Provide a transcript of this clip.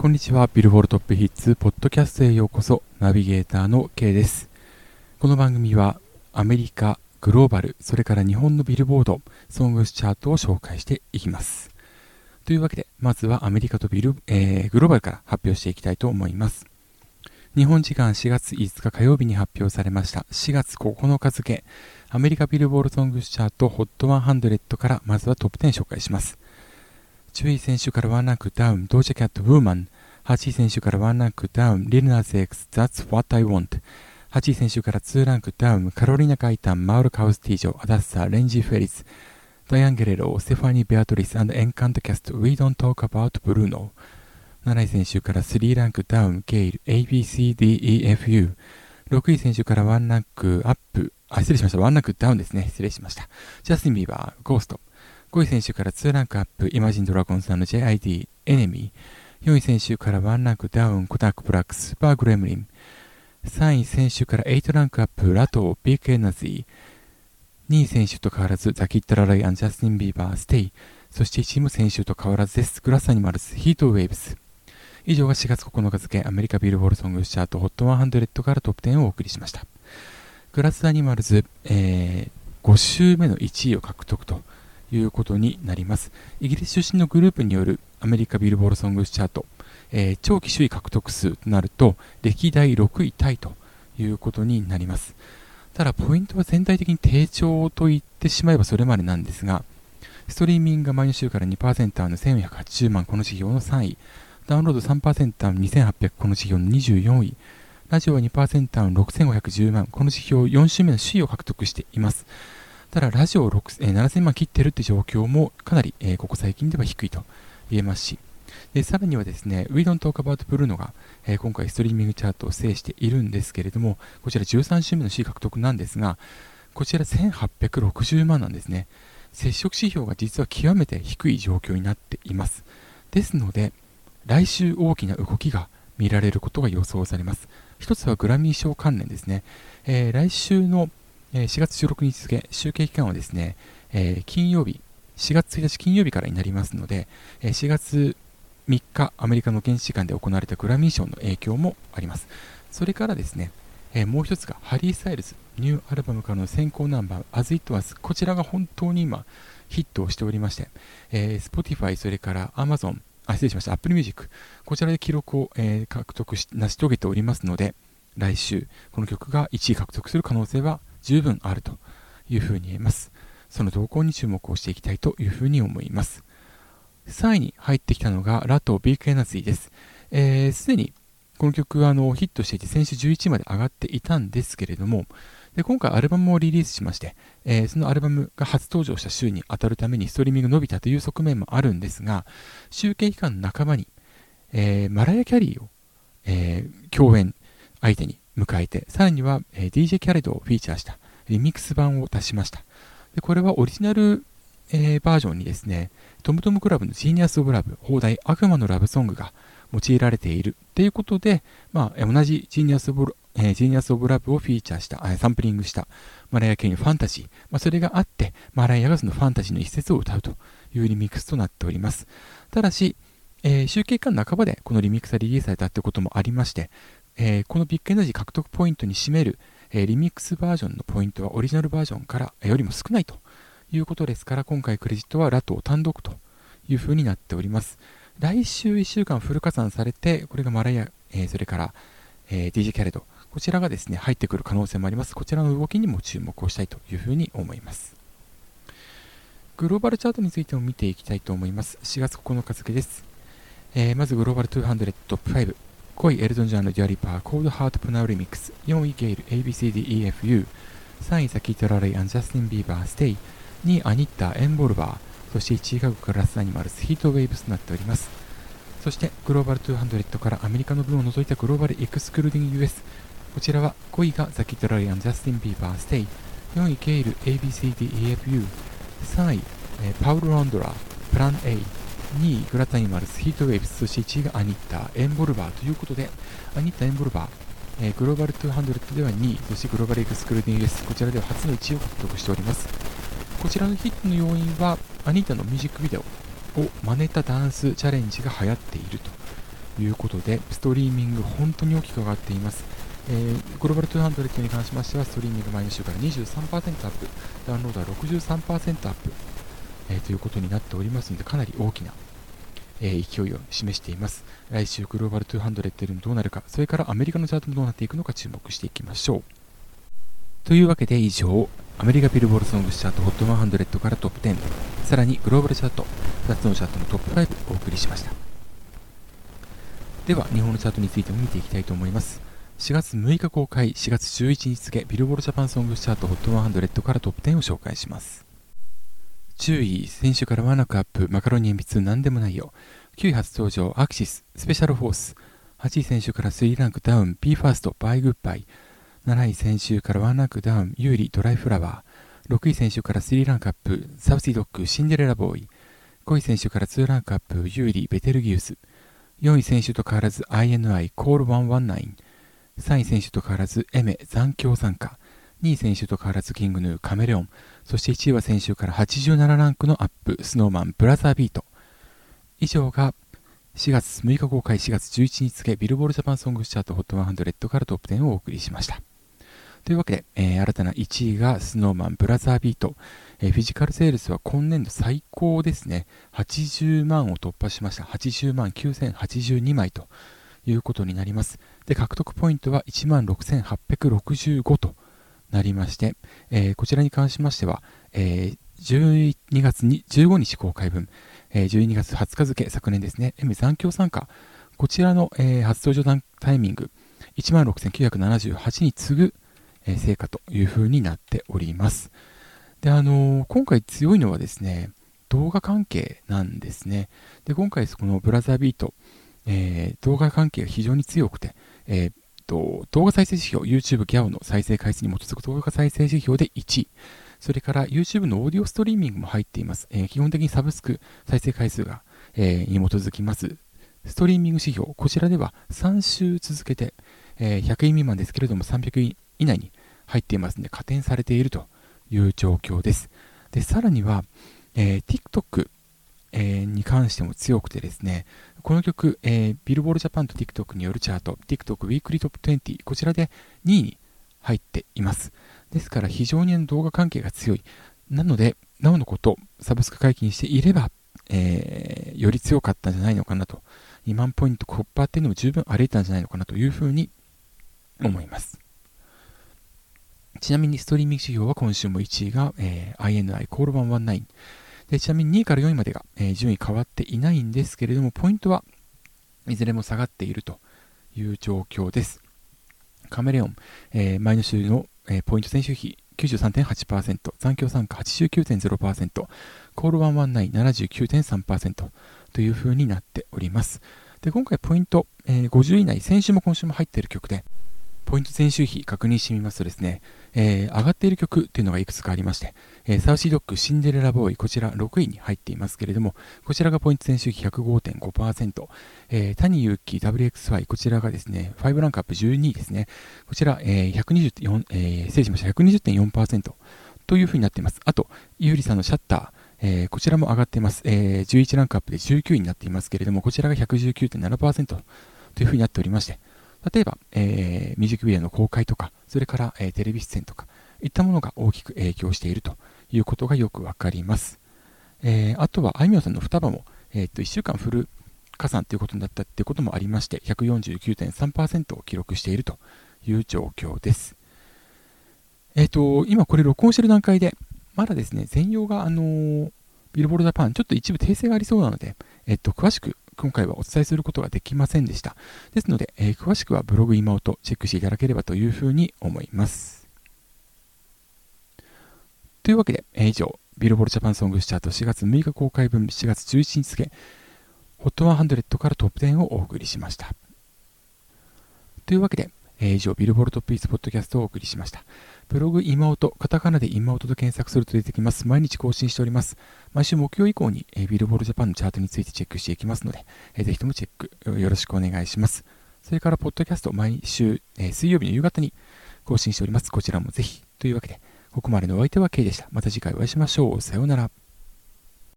こんにちは。ビルボールトップヒッツポッドキャストへようこそ。ナビゲーターの K です。この番組はアメリカ、グローバル、それから日本のビルボード、ソングスチャートを紹介していきます。というわけで、まずはアメリカとビル、えー、グローバルから発表していきたいと思います。日本時間4月5日火曜日に発表されました4月9日付アメリカビルボールソングスチャート HOT100 からまずはトップ10紹介します。10位選手からワンランクダウン、ドージャキャット、ウーマン。8位選手からワンランクダウン、リルナーズ X、That's What I Want。8位選手から2ランクダウン、カロリナ・カイタン、マウル・カウスティージョ、アダッサー、レンジ・フェリス、ダイアン・ゲレロ、ステファニー・ベアトリス、エンカント・キャスト、We Don't Talk About Bruno。7位選手から3ランクダウン、ゲイル、ABCDEFU。6位選手から1ランクアップ、あ、失礼しました。1ランクダウンですね。失礼しました。ジャスティン・ビーバー、 Ghost。5位先週から2ランクアップ、イマジン・ドラゴンズ and JID、Enemy。4位先週から1ランクダウン、コダック・ブラック、 Super Gremlin。3位先週から8ランクアップ、ラトー、ビッグエナジー。2位先週と変わらず、ザ・キッド・ラロイ and ジャスティン・ビーバー、 Stay。そして1位先週と変わらずです。グラスアニマルズ、ヒートウェーブス。以上が4月9日付、アメリカビルボールソングチャート HOT100 からトップ10をお送りしました。グラスアニマルズ、えー、5週目の1位を獲得ということになります。イギリス出身のグループによるアメリカビルボールソングスチャート、えー、長期首位獲得数となると歴代6位タイということになります。ただ、ポイントは全体的に低調と言ってしまえばそれまでなんですが、ストリーミングが毎週から2%の1480万この指標の3位、ダウンロード3%の2800この指標の24位、ラジオは2%の6510万この指標4週目の首位を獲得しています。ただ、ラジオ6、えー、7000万切ってるって状況もかなり、えー、ここ最近では低いと言えますし、でさらにはですね、We Don't Talk About Bruno が、えー、今回ストリーミングチャートを制しているんですけれども、こちら13週目の C 獲得なんですが、こちら1860万なんですね。接触指標が実は極めて低い状況になっています。ですので、来週大きな動きが見られることが予想されます。一つはグラミー賞関連ですね。えー、来週のえ4月16日付、集計期間はですね、え金曜日、4月1日金曜日からになりますので、え4月3日、アメリカの現地時間で行われたグラミー賞の影響もあります。それからですね、えもう一つがハリー・スタイルズ、ニューアルバムからの先行ナンバー、As It Was、こちらが本当に今、ヒットをしておりまして、えー、Spotify、それから Amazon、あ、失礼しました、Apple Music、こちらで記録を、えー、獲得し、成し遂げておりますので、来週、この曲が1位獲得する可能性は十分あるというふうに言えます。その動向に注目をしていきたいというふうに思います。3位に入ってきたのがラトビークエナズィです。す、えー、で、にこの曲はあのヒットしていて先週11位まで上がっていたんですけれども、で今回アルバムをリリースしまして、えー、そのアルバムが初登場した週に当たるためにストリーミング伸びたという側面もあるんですが、集計期間の半ばに、えー、マライア・キャリーを、えー、共演相手に迎えて、さらには、え、DJ キャレドをフィーチャーしたリミックス版を出しました。でこれはオリジナル、えー、バージョンにですね、トムトムクラブの Genius of Love、邦題悪魔のラブソングが用いられているということで、まあ、同じ Genius of えー、 Genius of Love をフィーチャーした、サンプリングしたマライア・キャリーの Fantasy、まあ、それがあって、マライアがその Fantasy の一節を歌うというリミックスとなっております。ただし、えー、集計期間半ばでこのリミックスがリリースされたということもありまして、えー、このビッグエナジー獲得ポイントに占める、えー、リミックスバージョンのポイントはオリジナルバージョンからよりも少ないということですから今回クレジットはラトー単独というふうになっております。来週1週間フル加算されてこれがマライア、えー、それから、え DJ キャレドこちらがですね入ってくる可能性もあります。こちらの動きにも注目をしたいというふうに思います。グローバルチャートについても見ていきたいと思います。4月9日付です、え、まずグローバル200トップ5 5位エルトン・ジョン and デュア・リパ、Cold Heart プナウ Remix、4位ゲイル、ABCDEFU、3位ザ・キッド・ラロイ and ジャスティン・ビーバー、 Stay、2位アニッタ、エンボルバー、そして1位がグラス・アニマルス、ヒート・ウェイブスとなっております。そしてグローバル200からアメリカの分を除いたグローバルエクスクルーディング US、こちらは5位がザ・キッド・ラロイ and ジャスティン・ビーバー、 Stay、4位ゲイル、ABCDEFU、3位、えー、パウロ・ロンドラ、Plan A、2位、グラタニマルス、ヒートウェイブス、そして1位がアニッタ、 Envolver ということで、アニッタ、 Envolver、えー、グローバル200では2位、そして Global Excluding US、こちらでは初の1位を獲得しております。こちらのヒットの要因は、アニッタのミュージックビデオを真似たダンスチャレンジが流行っているということで、ストリーミング本当に大きく上がっています。えー、グローバル200に関しましては、ストリーミング前の週から23%アップ、ダウンロードは63%アップ、えー、ということになっておりますので、かなり大きな、えー、勢いを示しています。来週グローバル200どうなるか、それからアメリカのチャートもどうなっていくのか注目していきましょう。というわけで以上、アメリカビルボールソングスチャート HOT100 からトップ10、さらにグローバルチャート、2つのチャートのトップ5をお送りしました。では、日本のチャートについても見ていきたいと思います。4月6日公開、4月11日付、ビルボールジャパンソングスチャート HOT100 からトップ10を紹介します。注意、選手からワンラックアップ、マカロニ鉛筆なんでもないよ。9位初登場、アクシス、スペシャルフォース。8位先週から3ランクダウン、 BE:FIRST、Bye-Good-Bye。7位先週からワンランクダウン、優里ドライフラワー。6位先週から3ランクアップ、サウシードッグ、シンデレラボーイ。5位先週から2ランクアップ、優里ベテルギウス。4位先週と変わらず INI Call 119。3位先週と変わらずエメ残響散歌。2位先週と変わらずキングヌーカメレオン。そして1位は先週から87ランクのアップ、スノーマンブラザービート。以上が4月6日公開4月11日付ビルボールジャパンソングチャート HOT100 からトップ10をお送りしました。というわけで、えー、新たな1位がスノーマンブラザービート、えー、フィジカルセールスは今年度最高ですね。80万を突破しました。80万9082枚ということになります。で、獲得ポイントは1万6865となりまして、えー、こちらに関しましては、え12月に15日公開分、え12月20日付、昨年ですね、M 残響参加、こちらの、え初登場タイミング、16,978に次ぐ、え成果というふうになっております。で、あのー、今回強いのはですね、動画関係なんですね。で、今回このブラザービート、えー、動画関係が非常に強くて、えー、と動画再生指標、YouTube ギャオの再生回数に基づく動画再生指標で1位。それから YouTube のオーディオストリーミングも入っています。えー、基本的にサブスク再生回数が、えー、に基づきます。ストリーミング指標、こちらでは3週続けて、えー、100位未満ですけれども300位以内に入っていますので加点されているという状況です。で、さらには、え、TikTok、え、に関しても強くてですね、この曲、えー、ビルボールジャパンと TikTok によるチャート、TikTok ウィークリートップ20、こちらで2位に入っています。ですから非常に動画関係が強い。なので、なおのこと、サブスク解禁していれば、えー、より強かったんじゃないのかなと。2万ポイントコッパっていうのも十分歩いたんじゃないのかなというふうに思います。ちなみにストリーミング指標は今週も1位が、えー、INI コール119で。ちなみに2位から4位までが、えー、順位変わっていないんですけれども、ポイントはいずれも下がっているという状況です。カメレオン、えー、前の週の、えー、ポイント選手比93.8%、残響参加89.0%、コール11979.3%という風になっております。で、今回ポイント、えー、50位以内、先週も今週も入っている曲で、ポイント前週比確認してみますとですね、えー、上がっている曲っていうのがいくつかありまして、えー、サウシードッグシンデレラボーイ、こちら6位に入っていますけれども、こちらがポイント前週比105.5%、えー、谷祐希 WXY、こちらがですね、5ランクアップ12位ですね、こちら、えー、120.4、えー、失礼しました、120.4%というふうになっています。あと、ゆうりさんのシャッター、えー、こちらも上がっています。えー、11ランクアップで19位になっていますけれども、こちらが119.7%というふうになっておりまして、例えば、えー、ミュージックビデオの公開とか、それから、えー、テレビ出演とか、いったものが大きく影響しているということがよくわかります。えー、あとは、あいみょんさんの双葉も、えー、っと、1週間フル加算ということになったっていうこともありまして、149.3%を記録しているという状況です。えっ、と、今これ録音している段階で、まだですね、全容が、あのー、ビルボールジャパン、ちょっと一部訂正がありそうなので、えっ、と、詳しく今回はお伝えすることができませんでした。ですので、えー、詳しくはブログ今音チェックしていただければというふうに思います。というわけで、えー、以上、ビルボールジャパンソングスチャート4月6日公開分4月11日付、HOT100 からトップ10をお送りしました。というわけで、えー、以上、ビルボールトップイースポッドキャストをお送りしました。ブログ今音、カタカナで今音と検索すると出てきます。毎日更新しております。毎週木曜以降に、え、ビルボールジャパンのチャートについてチェックしていきますので、えー、ぜひともチェックよろしくお願いします。それから、ポッドキャスト毎週、え、水曜日の夕方に更新しております。こちらもぜひ。というわけで、ここまでのお相手は K でした。また次回お会いしましょう。さようなら。